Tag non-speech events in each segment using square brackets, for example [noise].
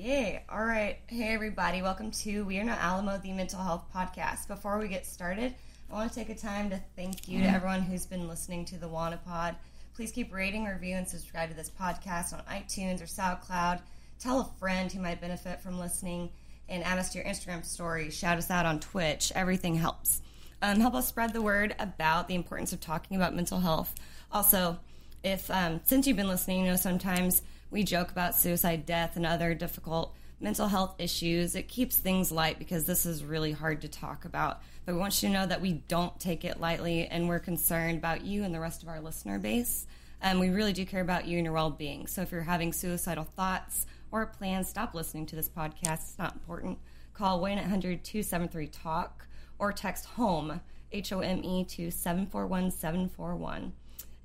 Yay. All right. Hey, everybody. Welcome to We Are Not Alone, the mental health podcast. Before we get started, I want to take a time to thank you to everyone who's been listening to the WannaPod. Please keep rating, review, and subscribe to this podcast on iTunes or SoundCloud. Tell a friend who might benefit from listening and add us to your Instagram story. Shout us out on Twitch. Everything helps. Um, help us spread the word about the importance of talking about mental health. Also, if um, since you've been listening, you know sometimes we joke about suicide, death, and other difficult mental health issues. It keeps things light because this is really hard to talk about. But we want you to know that we don't take it lightly, and we're concerned about you and the rest of our listener base. And we really do care about you and your well being. So if you're having suicidal thoughts or plans, stop listening to this podcast. It's not important. Call 1 800 273 TALK or text HOME, H O M E, to 741 741.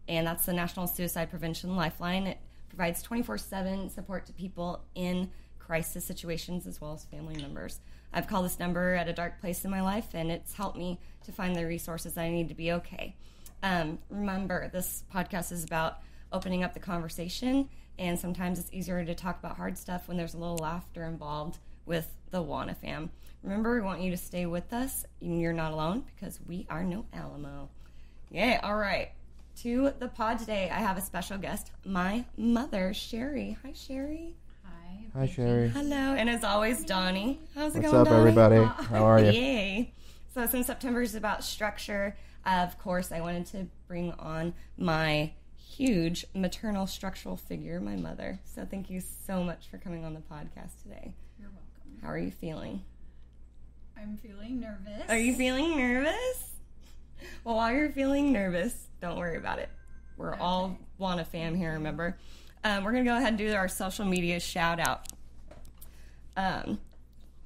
And that's the National Suicide Prevention Lifeline. Provides 24 7 support to people in crisis situations as well as family members. I've called this number at a dark place in my life, and it's helped me to find the resources I need to be okay. Um, remember, this podcast is about opening up the conversation, and sometimes it's easier to talk about hard stuff when there's a little laughter involved with the Wanna fam. Remember, we want you to stay with us, and you're not alone because we are no Alone. Yeah, all right. To the pod today, I have a special guest, my mother, Sherry. Hi, Sherry. Hi. Hi, Sherry. Hello, and as always, Donnie. How's it What's going, up, Donnie? everybody? How are you? Yay! So, since September is about structure, of course, I wanted to bring on my huge maternal structural figure, my mother. So, thank you so much for coming on the podcast today. You're welcome. How are you feeling? I'm feeling nervous. Are you feeling nervous? Well, while you're feeling nervous, don't worry about it. We're all Wanna fam here, remember? Um, we're going to go ahead and do our social media shout out. Um,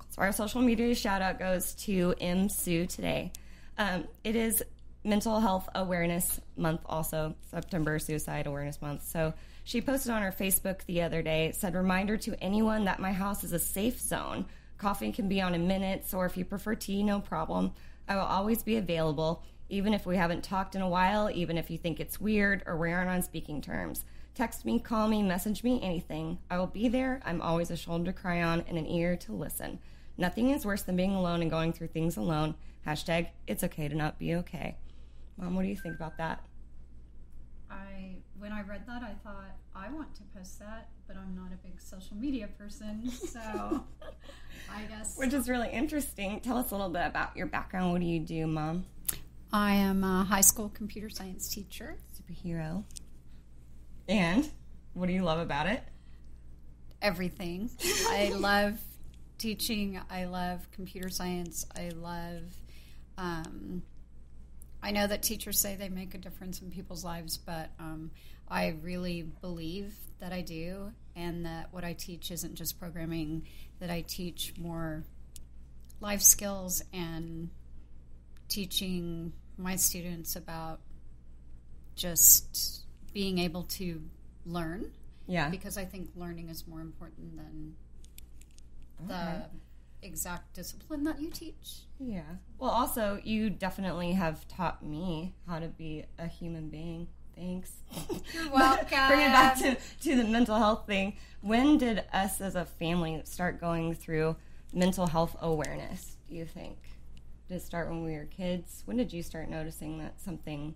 so, our social media shout out goes to M. Sue today. Um, it is Mental Health Awareness Month, also September Suicide Awareness Month. So, she posted on her Facebook the other day, said, Reminder to anyone that my house is a safe zone. Coffee can be on in minutes, or if you prefer tea, no problem. I will always be available, even if we haven't talked in a while, even if you think it's weird or we aren't on speaking terms. Text me, call me, message me, anything. I will be there. I'm always a shoulder to cry on and an ear to listen. Nothing is worse than being alone and going through things alone. Hashtag, it's okay to not be okay. Mom, what do you think about that? I when I read that, I thought I want to post that, but I'm not a big social media person, so [laughs] I guess Which is really interesting. Tell us a little bit about your background. What do you do, Mom? I am a high school computer science teacher. Superhero. And what do you love about it? Everything. I [laughs] love teaching. I love computer science. I love. Um, I know that teachers say they make a difference in people's lives, but um, I really believe that I do, and that what I teach isn't just programming, that I teach more life skills and teaching my students about just being able to learn Yeah. because I think learning is more important than Okay. the exact discipline that you teach. Yeah. Well, also, you definitely have taught me how to be a human being. Thanks. You're welcome. [laughs] Bring it back to, to the mental health thing. When did us as a family start going through mental health awareness, do you think? It start when we were kids? When did you start noticing that something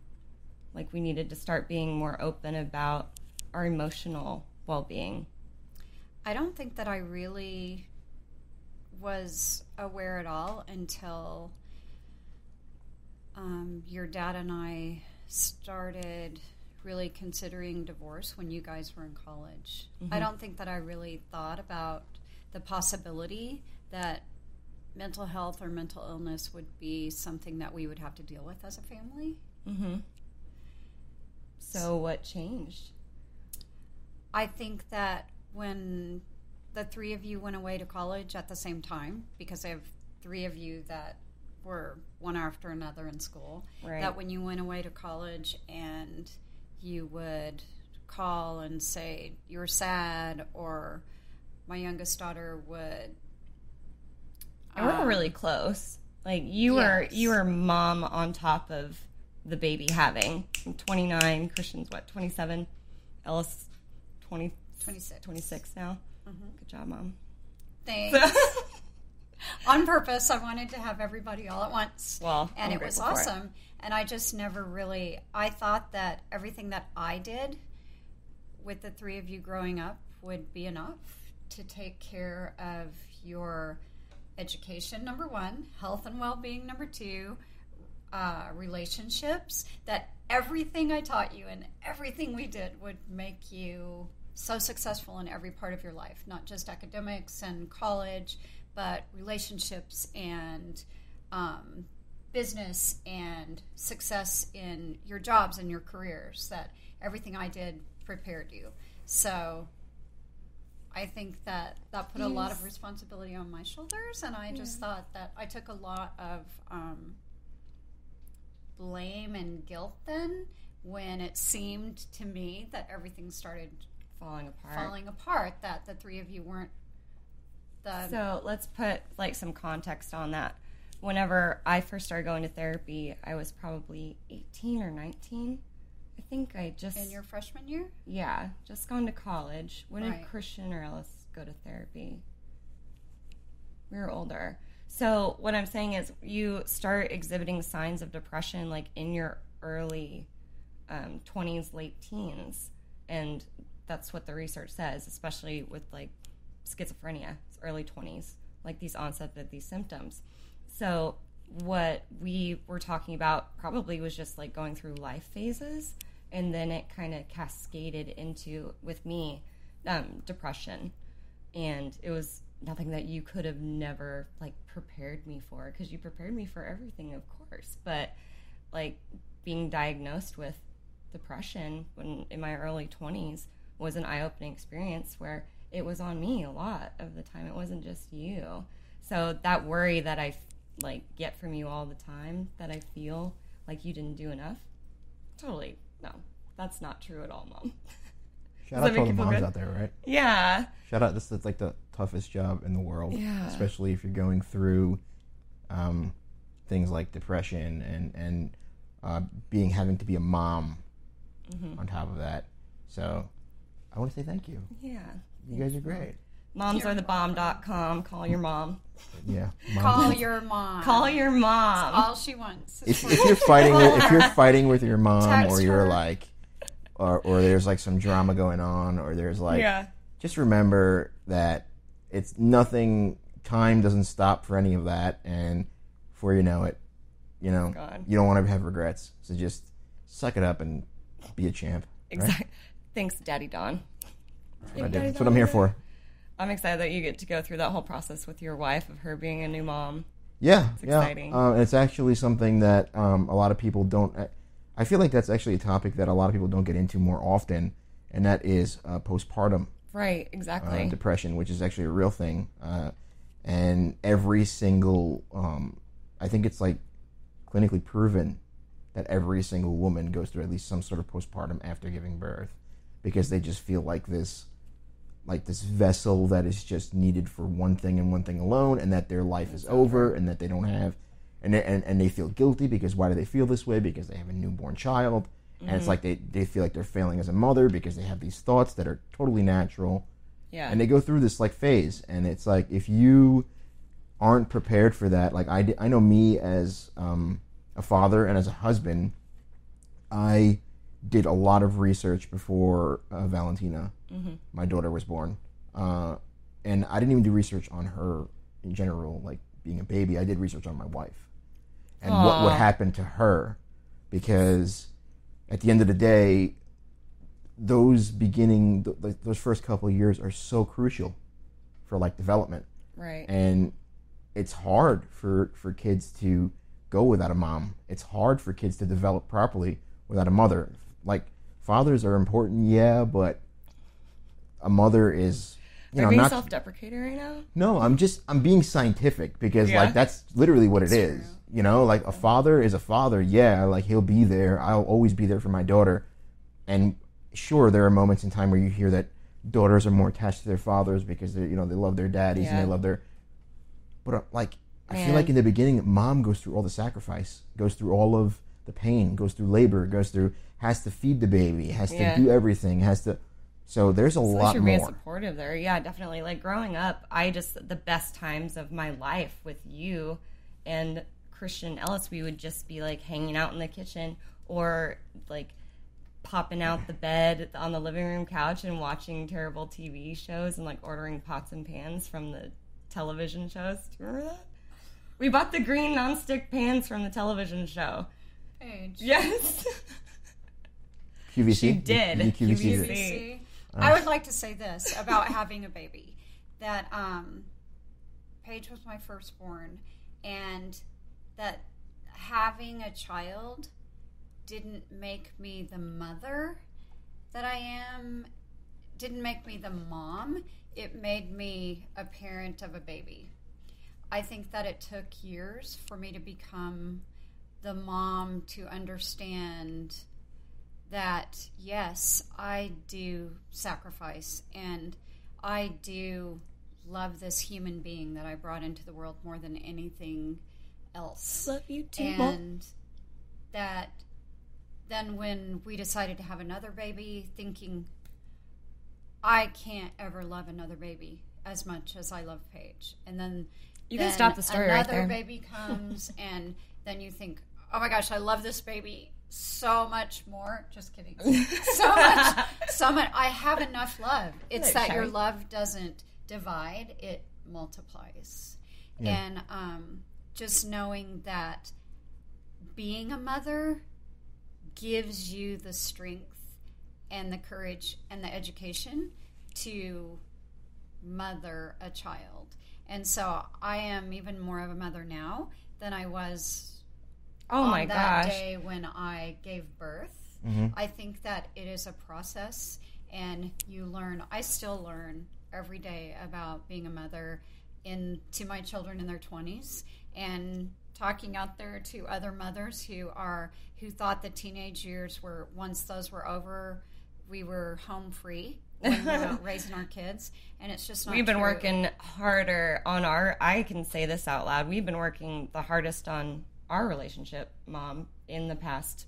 like we needed to start being more open about our emotional well being? I don't think that I really was aware at all until um, your dad and I started really considering divorce when you guys were in college. I don't think that I really thought about the possibility that mental health or mental illness would be something that we would have to deal with as a family. Mm-hmm. So, what changed? I think that when the three of you went away to college at the same time, because I have three of you that were one after another in school, Right. that when you went away to college and you would call and say you were sad, or my youngest daughter would. And we're um, really close. Like you were, Yes. you were mom on top of the baby having. I'm 29. Christian's what? 27. Ellis, 20, 26. 26 now. Mhm. Good job, mom. Thanks. [laughs] On purpose, I wanted to have everybody all at once. Well, and I'm it was for it. awesome. And I just never really. I thought that everything that I did with the three of you growing up would be enough to take care of your education. Number one, health and well-being. Number two, uh, relationships. That everything I taught you and everything we did would make you so successful in every part of your life, not just academics and college, but relationships and um, business and success in your jobs and your careers. That everything I did prepared you. So I think that that put a lot of responsibility on my shoulders, and I just thought that I took a lot of um, blame and guilt then when it seemed to me that everything started falling apart. falling apart. That the three of you weren't the So let's put like some context on that. Whenever I first started going to therapy, I was probably 18 or 19. I think I just in your freshman year. yeah, just gone to college. When Right. did Christian or Ellis go to therapy? We were older. So what I'm saying is, you start exhibiting signs of depression like in your early um, 20s, late teens, and that's what the research says, especially with like schizophrenia, it's early 20s, like these onset of these symptoms. So what we were talking about probably was just like going through life phases, and then it kind of cascaded into with me um, depression, and it was nothing that you could have never like prepared me for because you prepared me for everything, of course, but like being diagnosed with depression when in my early 20s was an eye-opening experience where it was on me a lot of the time. It wasn't just you. So that worry that i like get from you all the time that i feel like you didn't do enough totally no that's not true at all mom [laughs] Shout out to all the moms good? out there, right? yeah Shout out. This is like the toughest job in the world, Yeah. especially if you're going through um, things like depression and and uh, being having to be a mom Mm-hmm. on top of that. So I want to say thank you. yeah You guys are great. Moms are the bomb.com call your mom Yeah. Mom. Call your mom. call your mom all she wants. if, if you. you're fighting with, if you're fighting with your mom Text or you're her. like or, or there's like some drama going on or there's like yeah just remember that it's nothing time doesn't stop for any of that and before you know it you know God. you don't want to have regrets so just suck it up and be a champ right? exactly thanks daddy don that's what, I do. That's what i'm here for I'm excited that you get to go through that whole process with your wife of her being a new mom. yeah It's yeah exciting. Uh, it's actually something that um, a lot of people don't I- i feel like that's actually a topic that a lot of people don't get into more often and that is uh, postpartum Right, uh, exactly. depression, which is actually a real thing. Uh, and every single, um, I think it's like clinically proven that every single woman goes through at least some sort of postpartum after giving birth because they just feel like this like this vessel that is just needed for one thing and one thing alone and that their life is over and that they don't have and they, and, and they feel guilty because why do they feel this way? Because they have a newborn child. And it's like they, they feel like they're failing as a mother because they have these thoughts that are totally natural. Yeah. and they go through this like phase. And it's like if you aren't prepared for that like i, I know me as um, a father and as a husband i did a lot of research before uh, valentina my daughter was born. Uh, and i didn't even do research on her in general like being a baby. I did research on my wife and what would happen to her because at the end of the day those beginning th- th- those first couple of years are so crucial for like development. Right. and it's hard for for kids to go without a mom. It's hard for kids to develop properly without a mother like fathers are important yeah but a mother is you Are know you being self-deprecating right now? no i'm just i'm being scientific because Yeah. like that's literally what it is you know like a father is a father yeah like he'll be there i'll always be there for my daughter and sure there are moments in time where you hear that daughters are more attached to their fathers because they you know they love their daddies and they love their but uh, like i Man. feel like in the beginning mom goes through all the sacrifice goes through all of the pain goes through labor goes through has to feed the baby has Yeah. to do everything has to So there's a At least lot you're being more. supportive there. Yeah, definitely. Like growing up, I just the best times of my life with you and Christian Ellis, we would just be like hanging out in the kitchen or like popping out the bed on the living room couch and watching terrible TV shows and like ordering pots and pans from the television shows. Do you remember that? We bought the green nonstick pans from the television show. Paige. Yes. [laughs] QVC. She did. You- you QVC QVC. did. I would like to say this about having a baby that um, Paige was my firstborn, and that having a child didn't make me the mother that I am, didn't make me the mom. It made me a parent of a baby. I think that it took years for me to become the mom to understand that yes, I do sacrifice and I do love this human being that I brought into the world more than anything else. Love you too. And that then when we decided to have another baby, thinking, I can't ever love another baby as much as I love Paige. And then You can then stop the story right another there. baby comes, [laughs] and then you think, oh my gosh, I love this baby so much more. Just kidding. [laughs] So much, so much. I have enough love. It's Like that your love doesn't divide; it multiplies. And um, just knowing that being a mother gives you the strength and the courage and the education to mother a child. And so I am even more of a mother now than I was Oh on my that gosh. day when I gave birth. Mm-hmm. I think that it is a process and you learn I still learn every day about being a mother in to my children in their 20s and talking out there to other mothers who are who thought the teenage years were once those were over we were home free when we were [laughs] raising our kids and it's just not We've been true. working harder on our. I can say this out loud. We've been working the hardest on our relationship, mom, in the past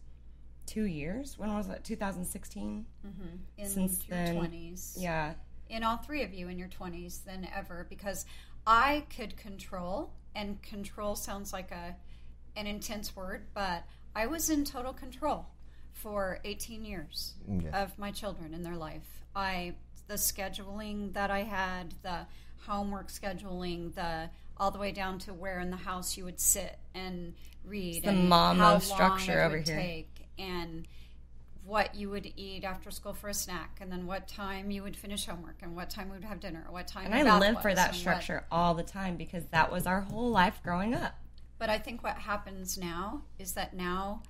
two years. When was it? 2016. Mm-hmm. in since your then. 20s Yeah. in all three of you in your 20s than ever because I could control and control sounds like a an intense word but I was in total control for 18 years Okay. of my children in their life. I the scheduling that I had, the homework scheduling, the all the way down to where in the house you would sit and read It's the and mama how long structure over here. take and what you would eat after school for a snack, and then what time you would finish homework, and what time we would have dinner, what time. And I live for that and what- structure all the time because that was our whole life growing up. But I think what happens now is that now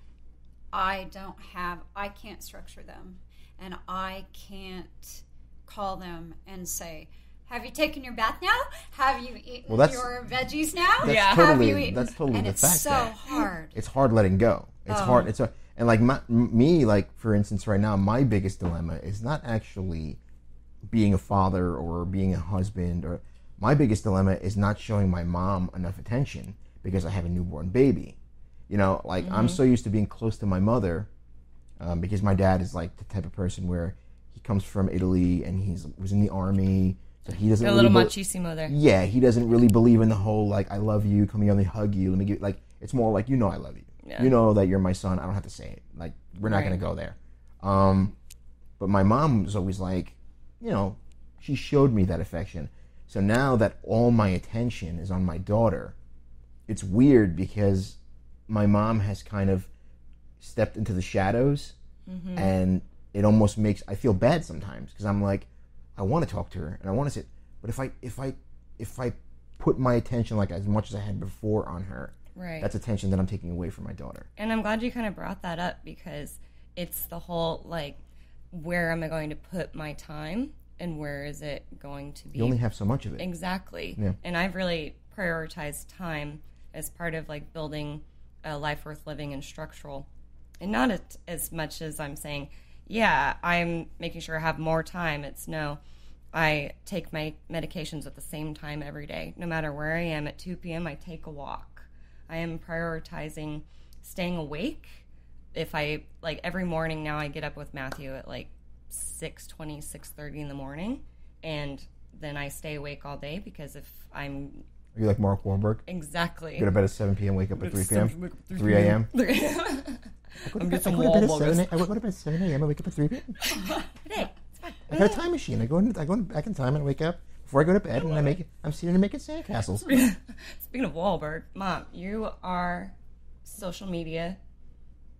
I don't have, I can't structure them, and I can't call them and say, "Have you taken your bath now? Have you eaten Well, that's- your veggies now? That's Yeah. Have totally you eaten?" that's totally and the it's fact. so that hard. It's hard letting go. It's Oh. hard. It's a, and like my, me, like for instance, right now, my biggest dilemma is not actually being a father or being a husband. Or my biggest dilemma is not showing my mom enough attention because I have a newborn baby. You know, like I'm Mm-hmm. so used to being close to my mother um, because my dad is like the type of person where he comes from Italy and he's was in the army, so he doesn't A really little bel- machismo there. yeah, he doesn't really believe in the whole like I love you, come here, let me hug you, let me give like it's more like you know I love you. Yeah. You know that you're my son. I don't have to say it. Like we're not Right. gonna go there. Um, but my mom was always like, you know, she showed me that affection. So now that all my attention is on my daughter, it's weird because my mom has kind of stepped into the shadows, and it almost makes I feel bad sometimes because I'm like, I want to talk to her and I want to sit, but if I if I if I put my attention like as much as I had before on her, Right. that's attention that I'm taking away from my daughter. And I'm glad you kind of brought that up because it's the whole like, where am I going to put my time and where is it going to be? You only have so much of it. Exactly. Yeah. And I've really prioritized time as part of like building a life worth living and structural. And not as, as much as I'm saying, yeah, I'm making sure I have more time. It's no, I take my medications at the same time every day. No matter where I am at 2 p.m., I take a walk. I am prioritizing staying awake. If I like every morning now, I get up with Matthew at like 6.20 6.30 in the morning and then i stay awake all day because if i'm Are you like Mark Wahlberg? exactly Go to bed at 7 p.m., wake up at 3 p.m., 3 a.m. [laughs] [laughs] i'm getting some I go to bed at wall 7 a- I go to bed at 7 a.m. I wake up at 3 p.m. [laughs] Hey, I got a time machine. I go in, I go back in time and I wake up before I go to bed and I make it. I'm sitting and making sandcastles. [laughs] Speaking of Wahlberg, mom, you are social media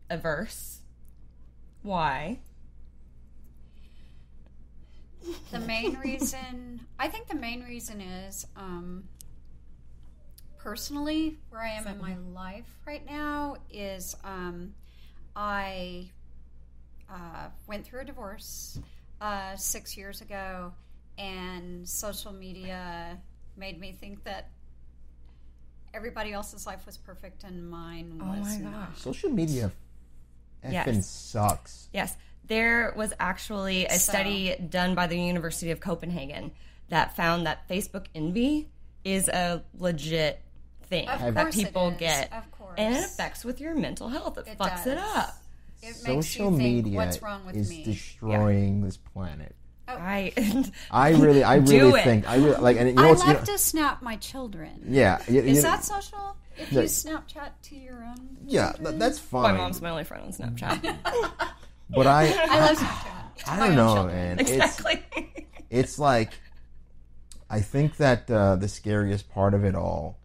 averse. Why? The main reason, I think the main reason is um, personally where I am in my life right now is um, I uh, went through a divorce uh, six years ago, and social media made me think that everybody else's life was perfect and mine Oh was my not. Social media effing Yes. sucks. Yes, there was actually a So- study done by the University of Copenhagen that found that Facebook envy is a legit thing Of that people is, get. Of course. And it affects with your mental health. It, It fucks it up. It makes Social you think, media what's wrong with is me? destroying this planet. I I really, I [laughs] Do really it. think, I really like, and you know I what's, you love know, to snap my children. yeah, you, Is you- that social? If Yeah. you Snapchat to your own, yeah, th- that's fine. my mom's my only friend on Snapchat. [laughs] but I, I love Snapchat. I don't own know, children. man. It's, exactly. [laughs] it's like I think that uh, the scariest part of it all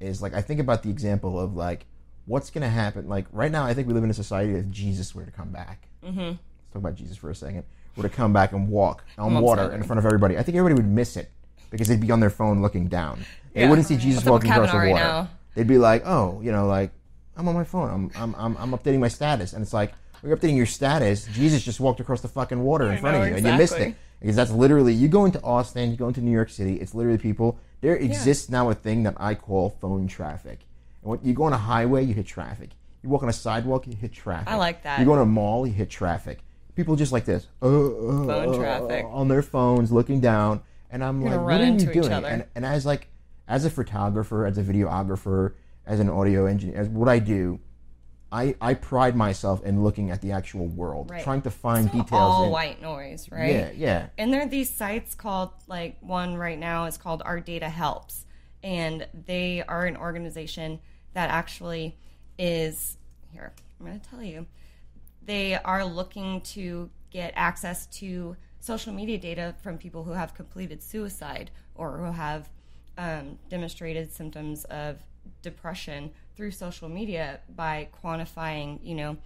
is like I think about the example of like what's going to happen. Like right now, I think we live in a society that if Jesus were to come back. Mm-hmm. Let's talk about Jesus for a second. Were to come back and walk on Mom's water in front of everybody. I think everybody would miss it because they'd be on their phone looking down. They Yeah. wouldn't see Jesus walking across the right water. They'd be like, oh, you know, like I'm on my phone. I'm I'm I'm, I'm updating my status, and it's like you're updating your status. Jesus just walked across the fucking water in I front know, of you, and you missed it. Because that's literally you go into Austin, you go into New York City. It's literally people. There exists now a thing that I call phone traffic. When you go on a highway, you hit traffic. You walk on a sidewalk, you hit traffic. I like that. You go in a mall, you hit traffic. People just like this, uh, uh, Phone uh, traffic. on their phones, looking down, and I'm You're like, what are you doing? And, and as like, as a photographer, as a videographer, as an audio engineer, as what I do, I, I pride myself in looking at the actual world, Right. trying to find details. All in, white noise, right? Yeah, yeah. And there are these sites called, like, one right now is called Our Data Helps. And they are an organization that actually is, here, I'm going to tell you, they are looking to get access to social media data from people who have completed suicide or who have um, demonstrated symptoms of depression through social media by quantifying, you know,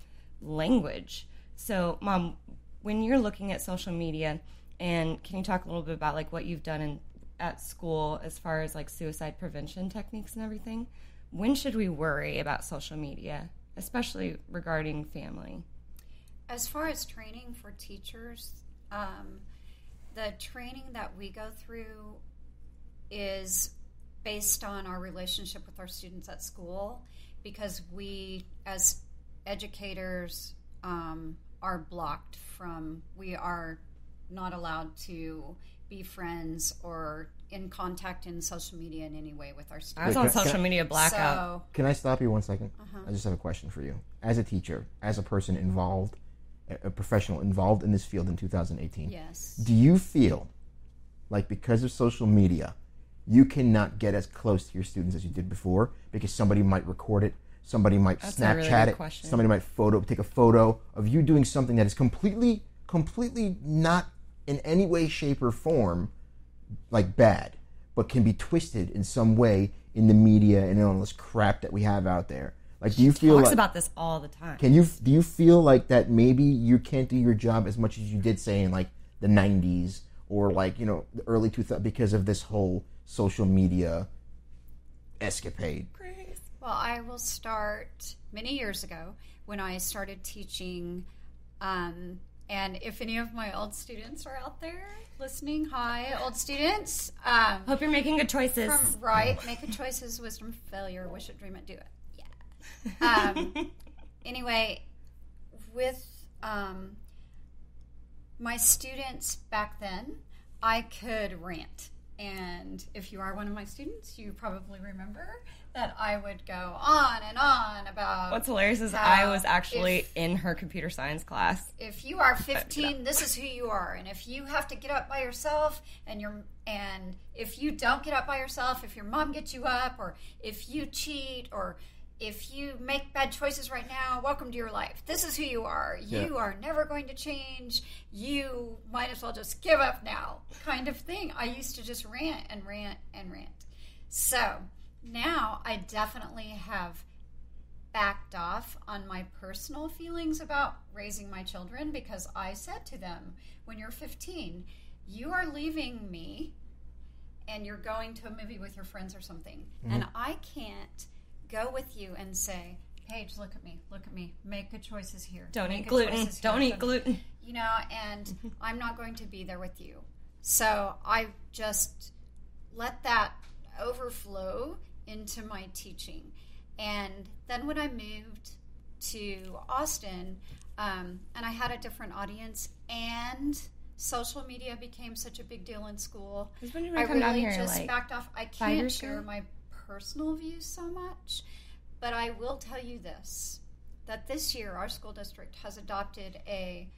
language. So, mom, when you're looking at social media, and can you talk a little bit about like what you've done in at school as far as like suicide prevention techniques and everything? When should we worry about social media, especially regarding family? As far as training for teachers, um, the training that we go through is based on our relationship with our students at school because we, as educators, um, are blocked from, we are not allowed to be friends or in contact in social media in any way with our students. I was on social media blackout. So, Can I stop you one second? Uh-huh. I just have a question for you. As a teacher, as a person involved, a- a professional involved in this field in 2018, yes. do you feel like because of social media, you cannot get as close to your students as you did before because somebody might record it, somebody might That's Snapchat really it, question. somebody might photo take a photo of you doing something that is completely, completely not in any way, shape, or form like bad, but can be twisted in some way in the media and in all this crap that we have out there. Like, do you feel Talks like about this all the time. can you do you feel like that maybe you can't do your job as much as you did say in like the 90s or like you know the early 2000s because of this whole social media escapade Well, I will start many years ago when I started teaching. Um, and if any of my old students are out there listening, hi, old students. Um, Hope you're making good choices. from right, make a choices, wisdom, failure, wish it, dream it, do it. Yeah. Um, [laughs] anyway, with um, my students back then, I could rant And if you are one of my students, you probably remember that I would go on and on about What's hilarious is I was actually if- in her computer science class. if you are uh, 15 this is who you are. And if you have to get up by yourself and you're and if you don't get up by yourself if your mom gets you up or if you cheat or if you make bad choices right now welcome to your life. This is who you are. You Yeah. are never going to change. You might as well just give up now kind of thing. I used to just rant and rant and rant. So now i definitely have backed off on my personal feelings about raising my children because I said to them, when you're 15, you are leaving me and you're going to a movie with your friends or something. Mm-hmm. And I can't go with you and say, Paige, look at me, look at me, make good choices here. Don't Make eat gluten. Don't eat gluten. you know, and mm-hmm. I'm not going to be there with you. So I just let that overflow into my teaching. And then when I moved to Austin, um, and I had a different audience, and social media became such a big deal in school. Because when did I really here? just Like, backed off. I can't share my personal views so much, but I will tell you this: that this year our school district has adopted a,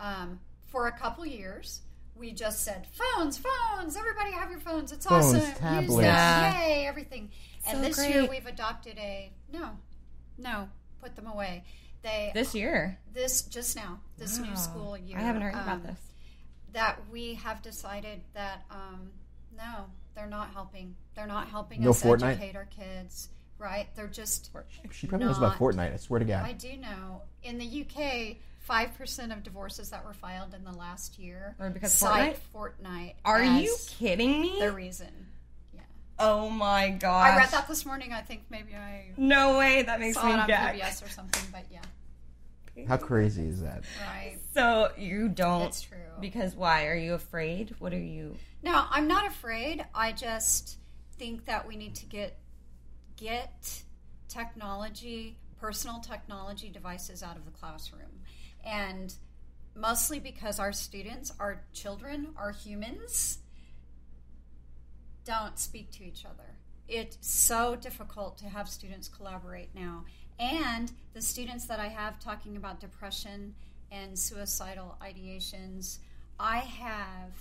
um, for a couple years. We just said phones, phones. Everybody have your phones. It's Phones, awesome. Use tablets. them. Yeah. Yay! Everything. And So this year we've adopted a no, no. Put them away. They this year. this just now this Wow. new school year. I haven't heard um, about this. that we have decided that um, no, they're not helping. They're not helping No us Fortnite? educate our kids. Right? They're just. She probably knows about Fortnite. I swear to God. I do know in the UK, five percent of divorces that were filed in the last year Or because cite Fortnite. Are you kidding me? the reason? Yeah. Oh my god! I read that this morning. I think maybe I No way. That makes saw me it on gag. PBS or something. But yeah, How crazy is that? right. So you don't. It's true. Because why? Are you afraid? What are you? No, I'm not afraid. I just think that we need to get get technology, personal technology devices out of the classroom. And mostly because our students, our children, our humans don't speak to each other. It's so difficult to have students collaborate now. And the students that I have talking about depression and suicidal ideations, I have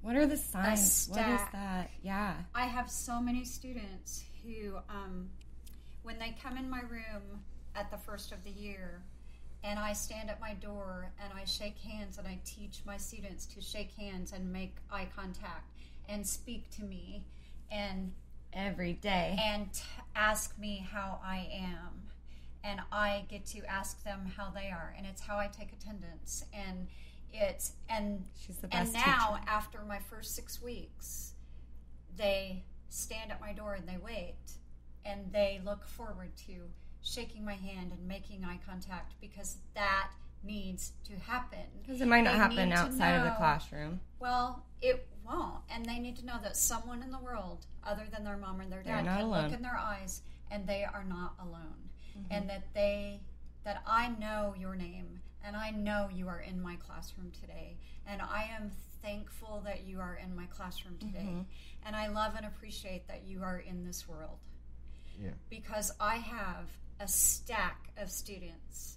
What are the signs? What is that? Yeah. I have so many students who, um, when they come in my room at the first of the year, and I stand at my door and I shake hands and I teach my students to shake hands and make eye contact and speak to me and Every day. and t- ask me how I am. And I get to ask them how they are, and it's how I take attendance. And it's and She's the best and now teacher. after my first six weeks, they stand at my door and they wait, and they look forward to shaking my hand and making eye contact because that needs to happen. Because it might not They happen need to outside of the classroom. Well, it won't, and they need to know that someone in the world, other than their mom and their dad, not can alone. look in their eyes and they are not alone, Mm-hmm. and that they that I know your name and I know you are in my classroom today, and I am thankful that you are in my classroom today, Mm-hmm. and I love and appreciate that you are in this world Yeah. because I have a stack of students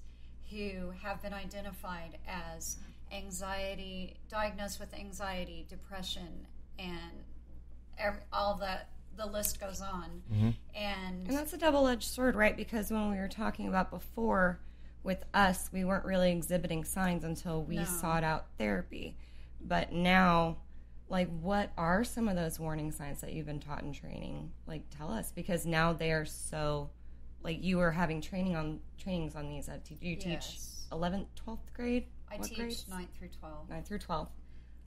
who have been identified as anxiety, diagnosed with anxiety, depression, and every, all the the list goes on. Mm-hmm. And, And that's a double edged sword, right? Because when we were talking about before with us, we weren't really exhibiting signs until we No. sought out therapy. But now, like, what are some of those warning signs that you've been taught in training? Like, tell us because now they are so, like, you are having training on trainings on these. That te- you teach Yes. 11th, 12th grade. I What teach grades? 9 through 12, 9 through 12.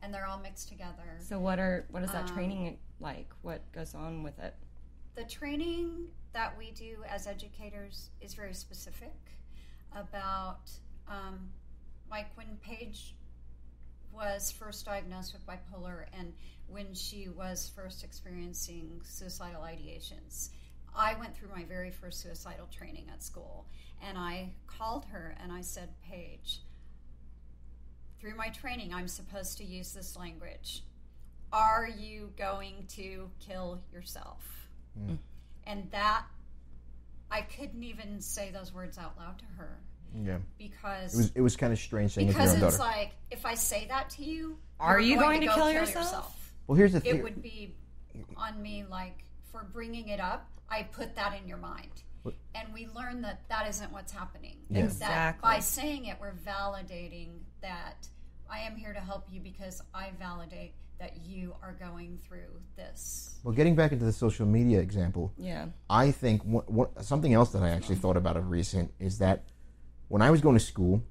and they're all mixed together. So what are what is that Um, training like? What goes on with it? the training that we do as educators is very specific about um, like when Paige was first diagnosed with bipolar and when she was first experiencing suicidal ideations. I went through my very first suicidal training at school and I called her and I said, Paige, through my training, I'm supposed to use this language. are you going to kill yourself? Mm. And that, I couldn't even say those words out loud to her Yeah, because it was it was kind of strange saying it to your because own it's like if I say that to you, Are you're you going to go kill yourself? well, here's the thing. It would be on me like for bringing it up. I put that in your mind, What- and we learn that that isn't what's happening. Yeah. Exactly. by saying it, we're validating that I am here to help you because I validate that you are going through this. Well, getting back into the social media example, Yeah. I think what, what, something else that I actually thought about of recent is that when I was going to school,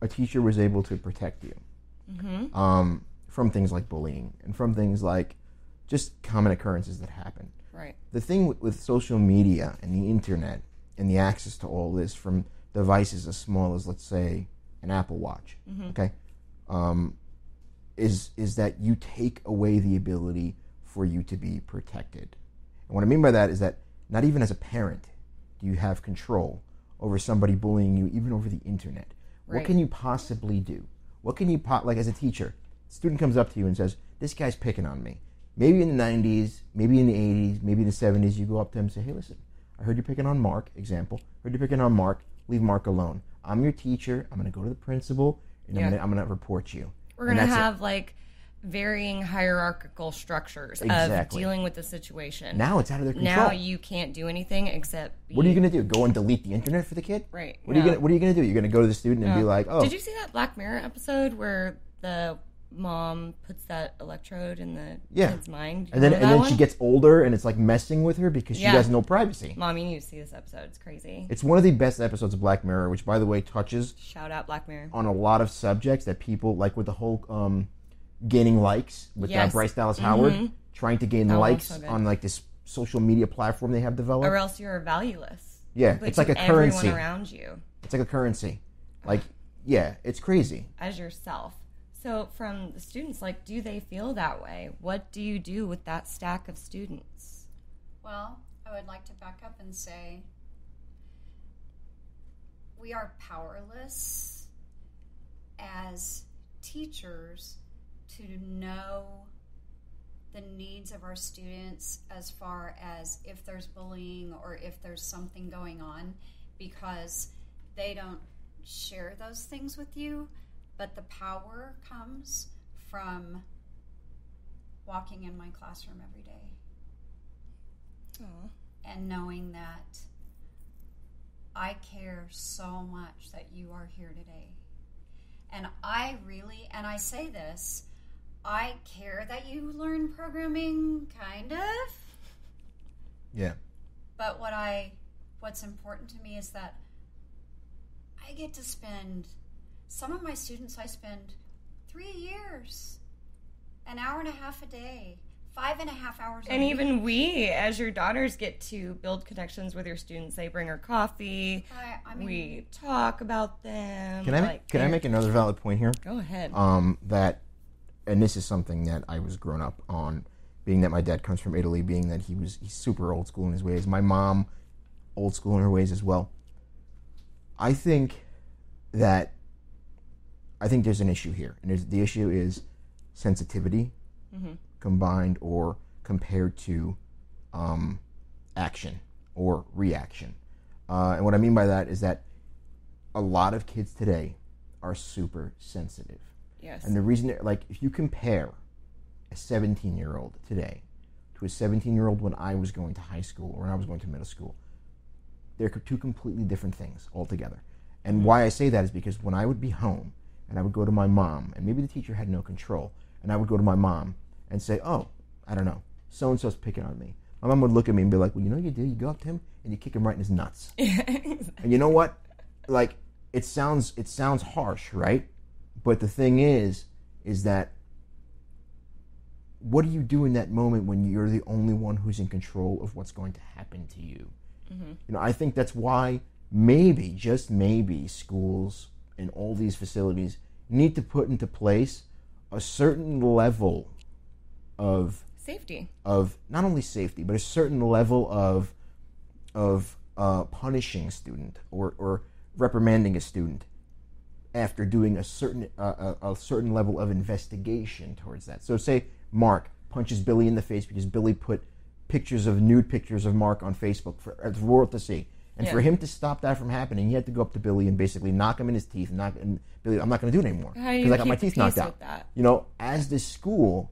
a teacher was able to protect you um, from things like bullying and from things like just common occurrences that happen. Right. The thing with, with social media and the internet and the access to all this from devices as small as, let's say, an Apple Watch, okay, um, is is that you take away the ability for you to be protected. And what I mean by that is that not even as a parent do you have control over somebody bullying you, even over the internet. What can you possibly do? What can you po- like as a teacher? Student comes up to you and says, "This guy's picking on me." Maybe in the '90s, maybe in the '80s, maybe in the '70s, you go up to them and say, "Hey, listen, I heard you're picking on Mark." Example: Heard you're picking on Mark. Leave Mark alone. I'm your teacher. I'm going to go to the principal and Yeah. I'm going to report you. We're going to that's it. have like varying hierarchical structures of dealing with the situation. now it's out of their control. Now you can't do anything except what are you going to do? Go and delete the internet for the kid? Right. What are you going to What are you going to do? You're going to go to the student and be like, "Oh, Did you see that Black Mirror episode where the mom puts that electrode in the Yeah. kid's mind? You and then and then one? she gets older and it's like messing with her because she Yeah. has no privacy. Mom, you need to see this episode. It's crazy. It's one of the best episodes of Black Mirror, which by the way touches Shout out Black Mirror. on a lot of subjects that people like with the whole um, gaining likes with uh, Yes. Mm-hmm. Bryce Dallas Howard trying to gain That likes so on like this social media platform they have developed. Or else you're valueless. yeah, it's like a currency. Around you It's like a currency. Like yeah, it's crazy. as yourself. So, from the students, like, do they feel that way? What do you do with that stack of students? Well, I would like to back up and say we are powerless as teachers to know the needs of our students as far as if there's bullying or if there's something going on because they don't share those things with you but the power comes from walking in my classroom every day and knowing that I care so much that you are here today. And I really, and I say this, I care that you learn programming, kind of. Yeah. But what I, what's important to me is that I get to spend, some of my students, I spend three years, an hour and a half a day, five and a half hours a day. And week. even we, as your daughters, get to build connections with your students. They bring her coffee. I, I mean, we talk about them. Can I like, can I make another valid point here? Go ahead. um, that, and this is something that I was grown up on, being that my dad comes from Italy, being that he was he's super old school in his ways. My mom, old school in her ways as well. I think that I think there's an issue here, and the issue is sensitivity combined or compared to um, action or reaction. Uh, and what I mean by that is that a lot of kids today are super sensitive. yes. And the reason, like, if you compare a 17 year old today to a 17 year old when I was going to high school or when I was going to middle school, they're two completely different things altogether. And why I say that is because when I would be home and I would go to my mom, and maybe the teacher had no control, and I would go to my mom and say, Oh, I don't know, so and so's picking on me. My mom would look at me and be like, Well, you know what you do? You go up to him and you kick him right in his nuts. [laughs] And you know what? Like it sounds it sounds harsh, right? But the thing is is that what do you do in that moment when you're the only one who's in control of what's going to happen to you? Mm-hmm. You know, I think that's why maybe just maybe schools and all these facilities need to put into place a certain level of Safety. of not only safety but a certain level of of uh, punishing a student or or reprimanding a student after doing a certain uh, a, a certain level of investigation towards that. So say Mark punches Billy in the face because Billy put pictures of nude pictures of Mark on Facebook for the world to see. And for him to stop that from happening, he had to go up to Billy and basically knock him in his teeth. Knock and Billy, I'm not going to do it anymore because I got my teeth knocked out. that? You know, as this school,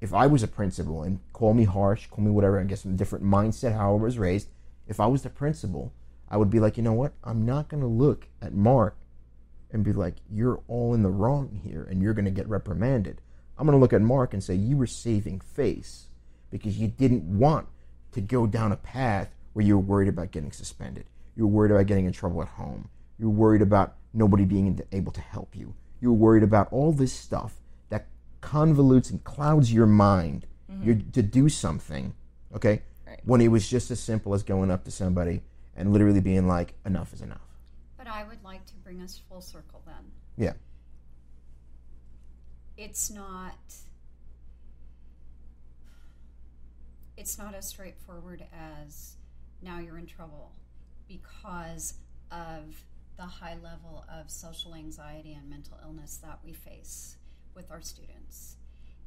if I was a principal and call me harsh, call me whatever, I guess from a different mindset, how I was raised. If I was the principal, I would be like, you know what? I'm not going to look at Mark and be like, you're all in the wrong here and you're going to get reprimanded. I'm going to look at Mark and say, you were saving face because you didn't want to go down a path where you're worried about getting suspended. You're worried about getting in trouble at home. You're worried about nobody being able to help you. You're worried about all this stuff that convolutes and clouds your mind mm-hmm. you to do something, okay? Right. When it was just as simple as going up to somebody and literally being like, enough is enough. But I would like to bring us full circle then. Yeah. It's not it's not as straightforward as now you're in trouble because of the high level of social anxiety and mental illness that we face with our students.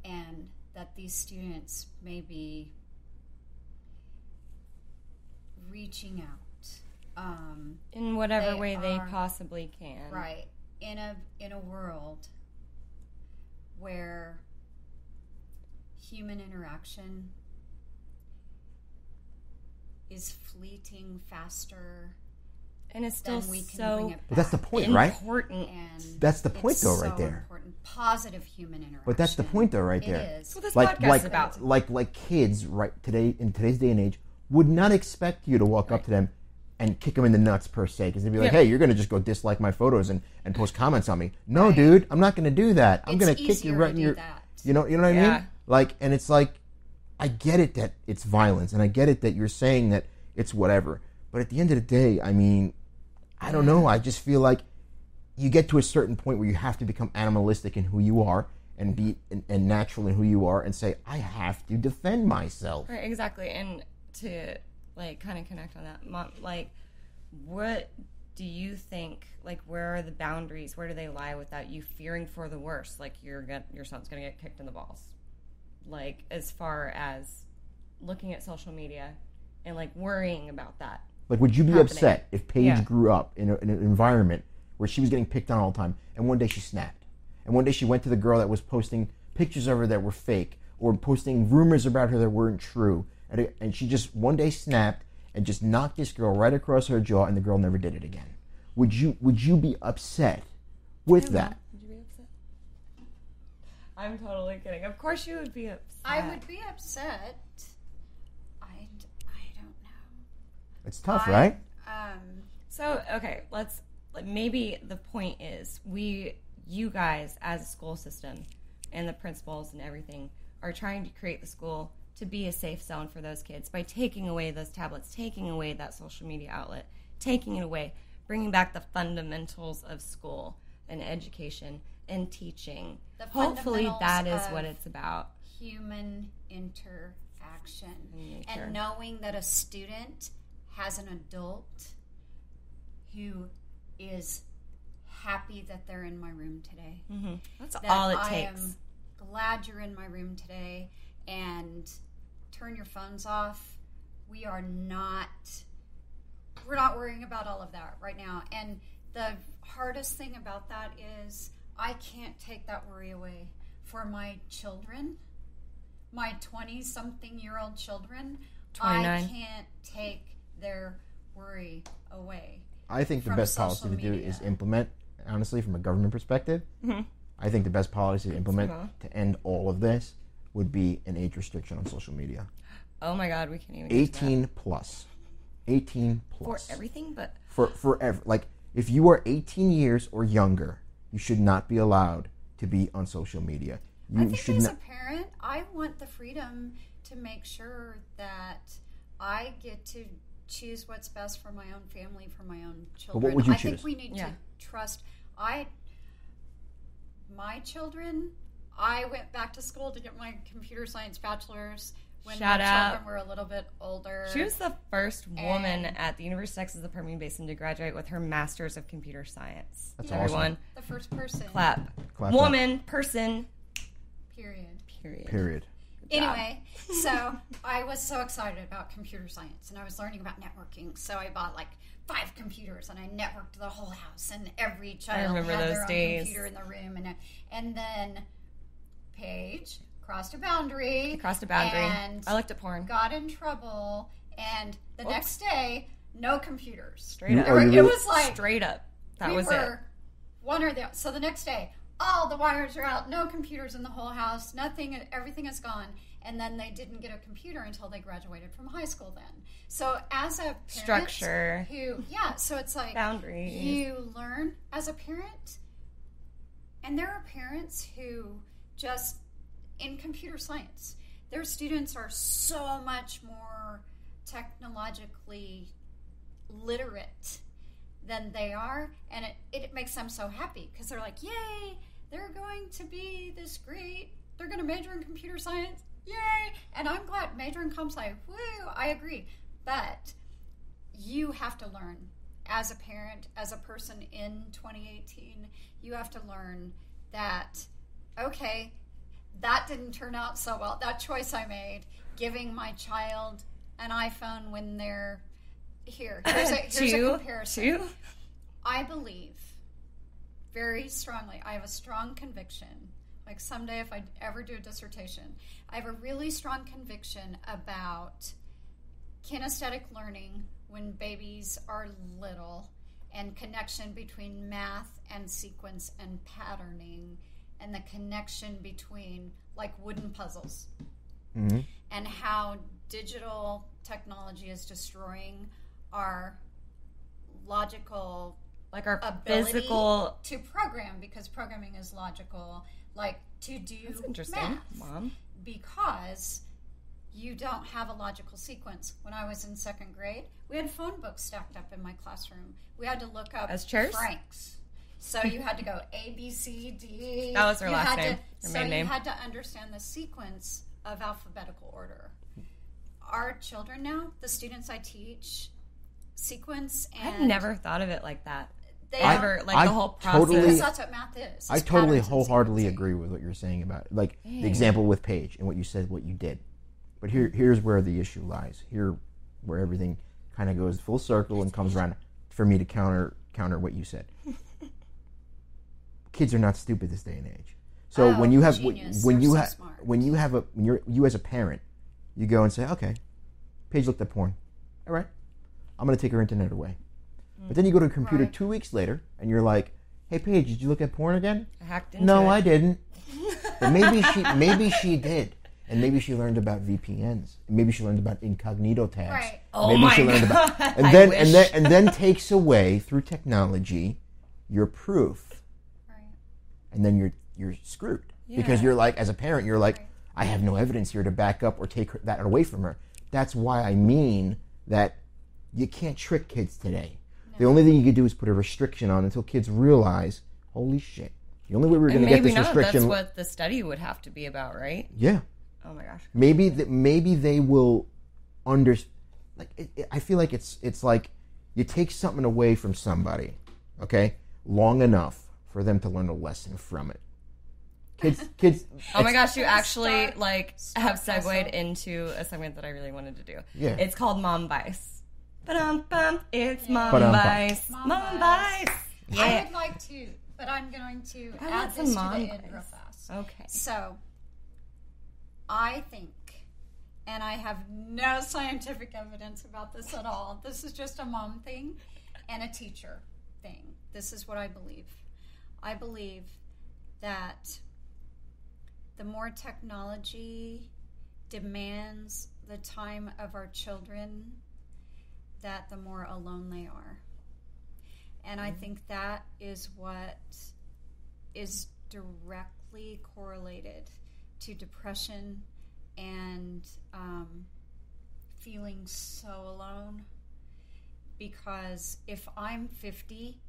And that these students may be reaching out. Um, in whatever They way they possibly can. right in a in a world where human interaction is fleeting faster And it's still than we can so bring it back. That's the point, right? important. and That's the point, it's though, right so there. important positive human interaction But that's the point, though, right It there. is. That's what this like like about. like like kids right today in today's day and age would not expect you to walk up to them and kick them in the nuts per se because they'd be like, Yeah. "Hey, you're gonna just go dislike my photos and, and post comments on me." No, Right. dude, I'm not gonna do that. I'm It's gonna kick you right in your. that. You know, you know what I mean? Like, and it's like, I get it that it's violence, and I get it that you're saying that it's whatever. But at the end of the day, I mean, I don't know. I just feel like you get to a certain point where you have to become animalistic in who you are and be and, and natural in who you are and say i have to defend myself Right, exactly. And to like kind of connect on that, Mom, like, what do you think? Like, where are the boundaries? Where do they lie without you fearing for the worst? Like, you're get, your son's gonna get kicked in the balls. Like, as far as looking at social media and like worrying about that. like would you be happening. upset if paige Yeah. grew up in, a, in an environment where she was getting picked on all the time and one day she snapped and one day she went to the girl that was posting pictures of her that were fake or posting rumors about her that weren't true and, it, and she just one day snapped and just knocked this girl right across her jaw and the girl never did it again would you would you be upset with that Would you be upset? I'm totally kidding. Of course, you would be upset. I would be upset. I, d- I don't know. it's tough I- right Um, So okay, let's like maybe the point is we you guys as a school system and the principals and everything are trying to create the school to be a safe zone for those kids by taking away those tablets, taking away that social media outlet, taking it away, bringing back the fundamentals of school and education and teaching. The Hopefully that is what it's about. human interaction and knowing that a student has an adult who is happy that they're in my room today. Mm-hmm. That's That all it I takes. am glad you're in my room today and turn your phones off. We are not we're not worrying about all of that right now. And the hardest thing about that is I can't take that worry away for my children, my 20 something year old children. I can't take their worry away. I think the best policy social to do is implement, honestly, from a government perspective. I think the best policy to implement Uh-huh. to end all of this would be an age restriction on social media. [gasps] oh my god, we can't even get to that. 18 plus. for everything but For forever. Like, if you are 18 years or younger, you should not be allowed to be on social media. You I think should as not. a parent, I want the freedom to make sure that I get to choose what's best for my own family, for my own children. But what would you I think we need Yeah. to trust. I, my children, I went back to school to get my computer science bachelor's when Shout my out. children were a little bit older. She was the first woman And- at the University of Texas at Permian Basin to graduate with her Master's of Computer Science. That's Everyone, the first person. clap. Clap Woman, person, Period. period. Period. job. Anyway, so I was so excited about computer science and I was learning about networking. So I bought like five computers and I networked the whole house and every child remember had those their days. own computer in the room and and then Paige crossed a boundary. Crossed a boundary. And I looked at porn. got in trouble and the Whoops. next day no computers. Straight up. are you it was like Straight up. That we was were it. one or the so the next day all the wires are out no computers in the whole house nothing everything is gone and then they didn't get a computer until they graduated from high school then so as a parent Structure. who yeah so it's like Boundaries. you learn as a parent and there are parents who just in computer science. Their students are so much more technologically literate than they are and it, it makes them so happy because they're like yay they're going to be this great. They're going to major in computer science. Yay! And i'm glad major in comp sci woo i agree. But you have to learn. As a parent as a person in 2018 you have to learn that okay that didn't turn out so well that choice i made giving my child an iphone when they're here here's a, here's a [laughs] comparison two. I believe very strongly. I have a strong conviction. Like someday, if I ever do a dissertation, I have a really strong conviction about kinesthetic learning when babies are little and connection between math and sequence and patterning and the connection between like wooden puzzles hmm and how digital technology is destroying our logical Like our ability physical. to program because programming is logical like to do That's interesting, math mom. because you don't have a logical sequence when i was in second grade we had phone books stacked up in my classroom we had to look up As chairs? franks so you had to go a b c d That was her You last had name, to, her so main you name. had to understand the sequence of alphabetical order our children now the students i teach sequence and I've never thought of it like that. they Ever. Like I the whole process. totally- that's what math is. I totally wholeheartedly agree with what you're saying about like Dang. the example with Paige and what you said, what you did. But here, here's where the issue lies. Here, where everything kind of goes full circle and comes around for me to counter counter what you said. Kids are not stupid this day and age. So Oh, when you have genius. when They're you so have when you have a when you're you as a parent, you go and say, okay, Paige looked at porn. All right, I'm gonna take her internet away. But then you go to a computer Right. two weeks later and you're like, hey Paige, did you look at porn again? I hacked into No, it. I didn't. [laughs] But maybe she maybe she did. And maybe she learned about VPNs. Maybe she learned about incognito tabs. Right. Oh maybe my she learned about and then and then and then takes away through technology your proof. And then you're you're screwed. Because you're like as a parent, you're like, Right. I have no evidence here to back up or take her, that away from her. That's why I mean that you can't trick kids today. The only thing you can do is put a restriction on until kids realize, holy shit. The only way we're going to get this not. restriction That's what the study would have to be about, right? Yeah. Oh my gosh. maybe th- maybe they will under like it, it- I feel like it's it's like you take something away from somebody, okay, long enough for them to learn a lesson from it. Kids, [laughs] kids. Oh my gosh, you actually Start- like start have segued myself. into a segment that I really wanted to do. Yeah. It's called Mom Vice. Ba-dum, bum. It's Mom Ba-dum, bum. Vice. Mom Mom Vice. Vice. I would like to, but I'm going to I add want some this to mom the end real fast. Okay. So, I think, and I have no [laughs] scientific evidence about this at all. This is just a mom thing and a teacher thing. This is what I believe. I believe that the more technology demands the time of our children, that the more alone they are. And I think that is what is directly correlated to depression and um, feeling so alone. Because if I'm 50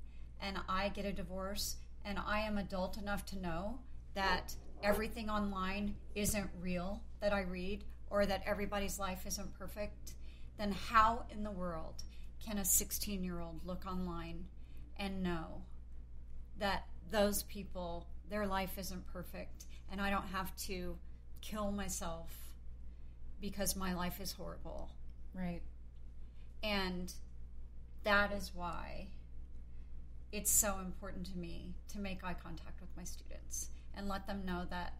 and I get a divorce and I am adult enough to know that everything online isn't real that I read or that everybody's life isn't perfect, then how in the world can a 16 year old look online and know that those people, their life isn't perfect, and I don't have to kill myself because my life is horrible? Right. And that is why it's so important to me to make eye contact with my students and let them know that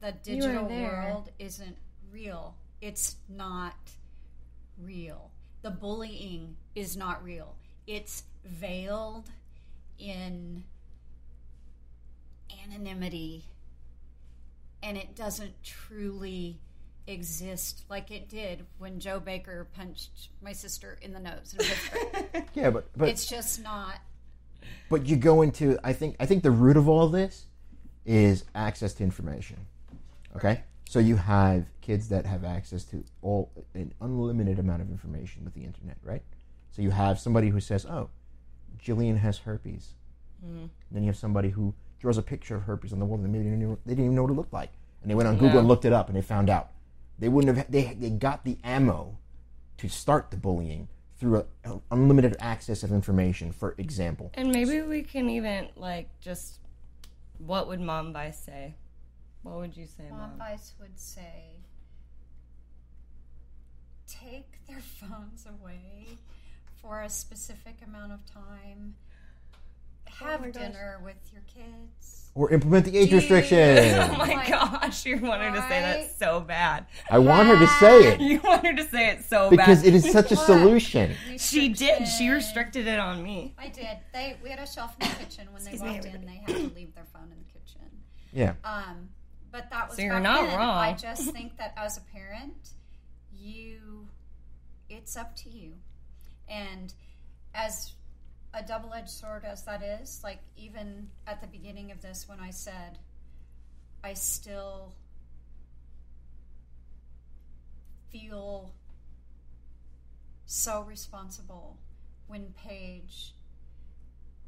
the digital world isn't real. It's not real. The bullying is not real. It's veiled in anonymity and it doesn't truly exist like it did when Joe Baker punched my sister in the nose [laughs] in Pittsburgh. Yeah, but but it's just not but you go into I think I think the root of all this is access to information. Okay? So you have kids that have access to all an unlimited amount of information with the internet, right? So you have somebody who says, "Oh, Jillian has herpes." Mm-hmm. Then you have somebody who draws a picture of herpes on the wall and they didn't, even, they didn't even know what it looked like. And they went on Google and looked it up and they found out. They wouldn't have they they got the ammo to start the bullying through a, a unlimited access of information, for example. And maybe we can even like just what would mom vice say? What would you say, Mom mom? Vice would say take their [laughs] phones away for a specific amount of time. Have Oh my gosh. dinner with your kids. Or implement the age Do restriction. [laughs] oh my [laughs] Like, gosh, you want her to say that so bad. I want her to say it [laughs] You want her to say it so because bad. Because it is such a solution. She did. She restricted it on me. I did. They we had a shelf in the kitchen when they Excuse me, walked in. They had to leave their phone in the kitchen. Yeah. Um, but that was So you're not then. wrong. I just think that as a parent, you, it's up to you, and as a double-edged sword as that is, like even at the beginning of this, when I said, I still feel so responsible when Paige,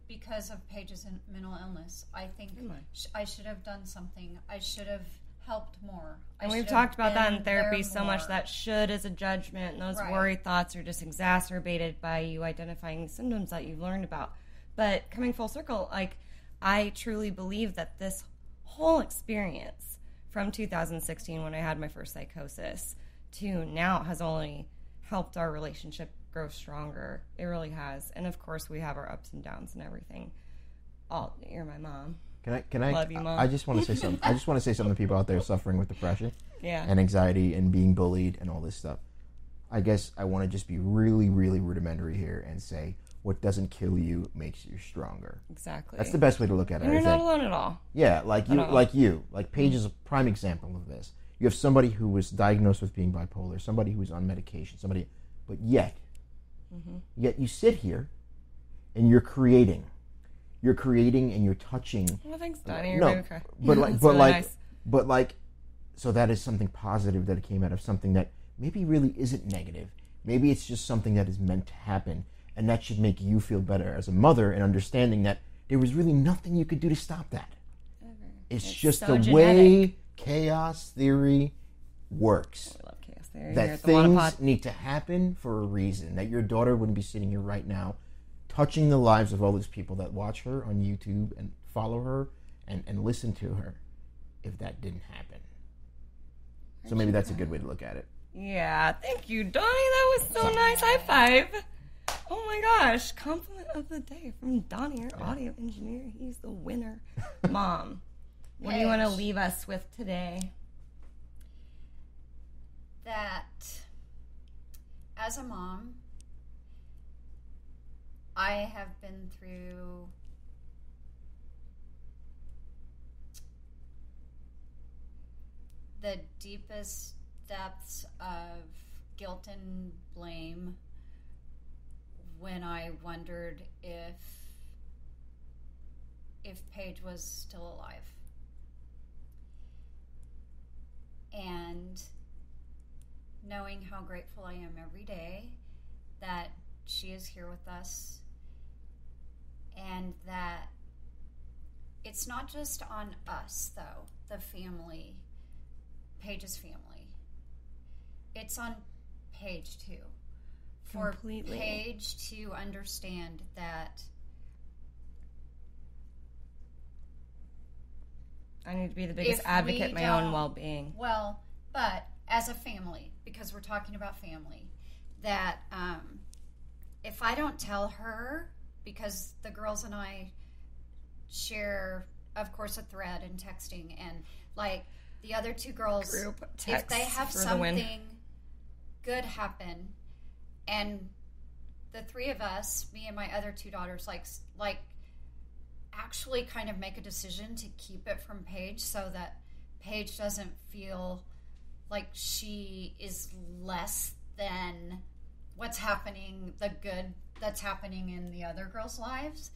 because of Paige's mental illness, I think sh- I should have done something. I should have helped more. I And we've talked about that in therapy so much that should is a judgment, and those Right. worry thoughts are just exacerbated by you identifying symptoms that you've learned about. But coming full circle, like I truly believe that this whole experience from 2016 when I had my first psychosis to now has only helped our relationship grow stronger. It really has. And of course, we have our ups and downs and everything. All you're my mom. Can I? Can I? Love you, Mom. I just want to say something. I just want to say something to people out there suffering with depression Yeah. and anxiety and being bullied and all this stuff. I guess I want to just be really, really rudimentary here and say, what doesn't kill you makes you stronger. exactly. That's the best way to look at it. and you're not alone at all. Yeah, like you, like you, like Paige is a prime example of this. You have somebody who was diagnosed with being bipolar, somebody who's on medication, somebody, but yet, Mm-hmm. yet you sit here, and you're creating, you're creating, and you're touching. Well, thanks, Donnie. You're no, very okay. but [laughs] like, but really like, nice. but like, so that is something positive that came out of something that maybe really isn't negative. Maybe it's just something that is meant to happen, and that should make you feel better as a mother and understanding that there was really nothing you could do to stop that. It's, It's just so the genetic. way chaos theory works. Oh, I love chaos theory That things need to happen for a reason. That your daughter wouldn't be sitting here right now, touching the lives of all these people that watch her on YouTube and follow her and, and listen to her, if that didn't happen. So maybe that's a good way to look at it. Yeah, thank you, Donnie. That was so nice. High five. Oh my gosh, compliment of the day from Donnie, our audio engineer. He's the winner. Mom, what do you want to leave us with today? that as a mom, I have been through the deepest depths of guilt and blame when I wondered if if Paige was still alive. And knowing how grateful I am every day that she is here with us and that it's not just on us though the family Paige's family it's on Paige too for Completely. Paige to understand that I need to be the biggest advocate my own well being. Well, but as a family, because we're talking about family, that um, if I don't tell her, because the girls and I share, of course, a thread and texting, and like the other two girls, Group if they have for the something good happen, and the three of us, me and my other two daughters, like like actually kind of make a decision to keep it from Paige so that Paige doesn't feel like she is less than what's happening, the good that's happening in the other girls' lives.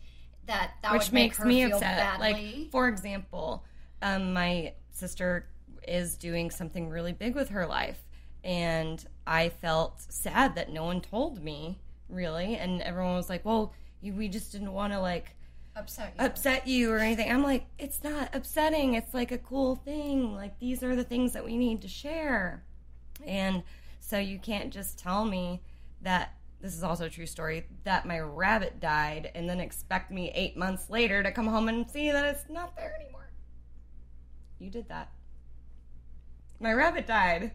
That that which would make makes her me feel upset. badly. Like, for example, um, my sister is doing something really big with her life, and I felt sad that no one told me really, and everyone was like, "Well, you, we just didn't want to like." upset you. upset you or anything. I'm like, it's not upsetting. It's like a cool thing. Like these are the things that we need to share. And so you can't just tell me that this is also a true story that my rabbit died and then expect me 8 months later to come home and see that it's not there anymore. You did that. My rabbit died.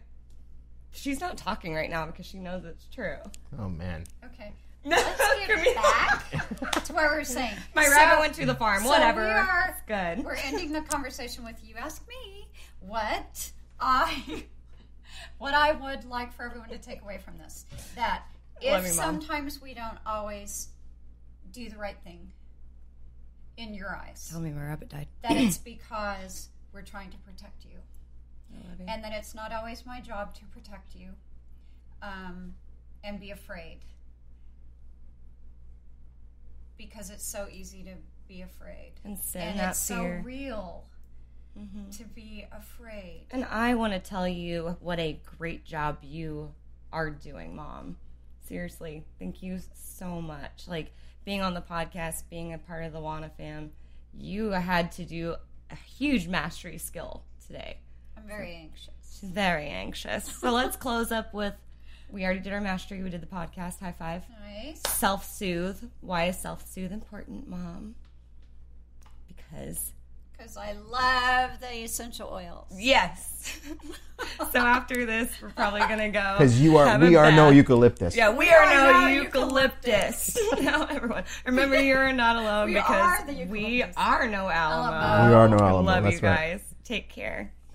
She's not talking right now because she knows it's true. Oh man. okay. [laughs] No, Let's get back to what we're saying. [laughs] My So- rabbit went to the farm. so Whatever. we are- it's good. We're ending the conversation with you ask me what I [laughs] what I would like for everyone to take away from this. That Love if Mom. sometimes we don't always do the right thing in your eyes, Tell me my rabbit died. that it's because we're trying to protect you. You. And that it's not always my job to protect you um, and be afraid. Because it's so easy to be afraid. and and it's fear. so real Mhm. to be afraid. And I want to tell you what a great job you are doing, Mom. Seriously, thank you so much. Like being on the podcast, being a part of the Wanna fam, you had to do a huge mastery skill today. I'm very anxious. She's very anxious. So [laughs] let's close up with we already did our mastery, we did the podcast. High five. Nice. Self soothe. Why is self soothe important, Mom? Because Because I love the essential oils. Yes. [laughs] so after this, we're probably gonna go Because you are, we are no eucalyptus. Yeah, we, We are, are no [laughs] no eucalyptus. now everyone, remember you are not alone We because are the we are no Alamo. Alamo. We are no I Alamo, love that's you right. guys. Take care.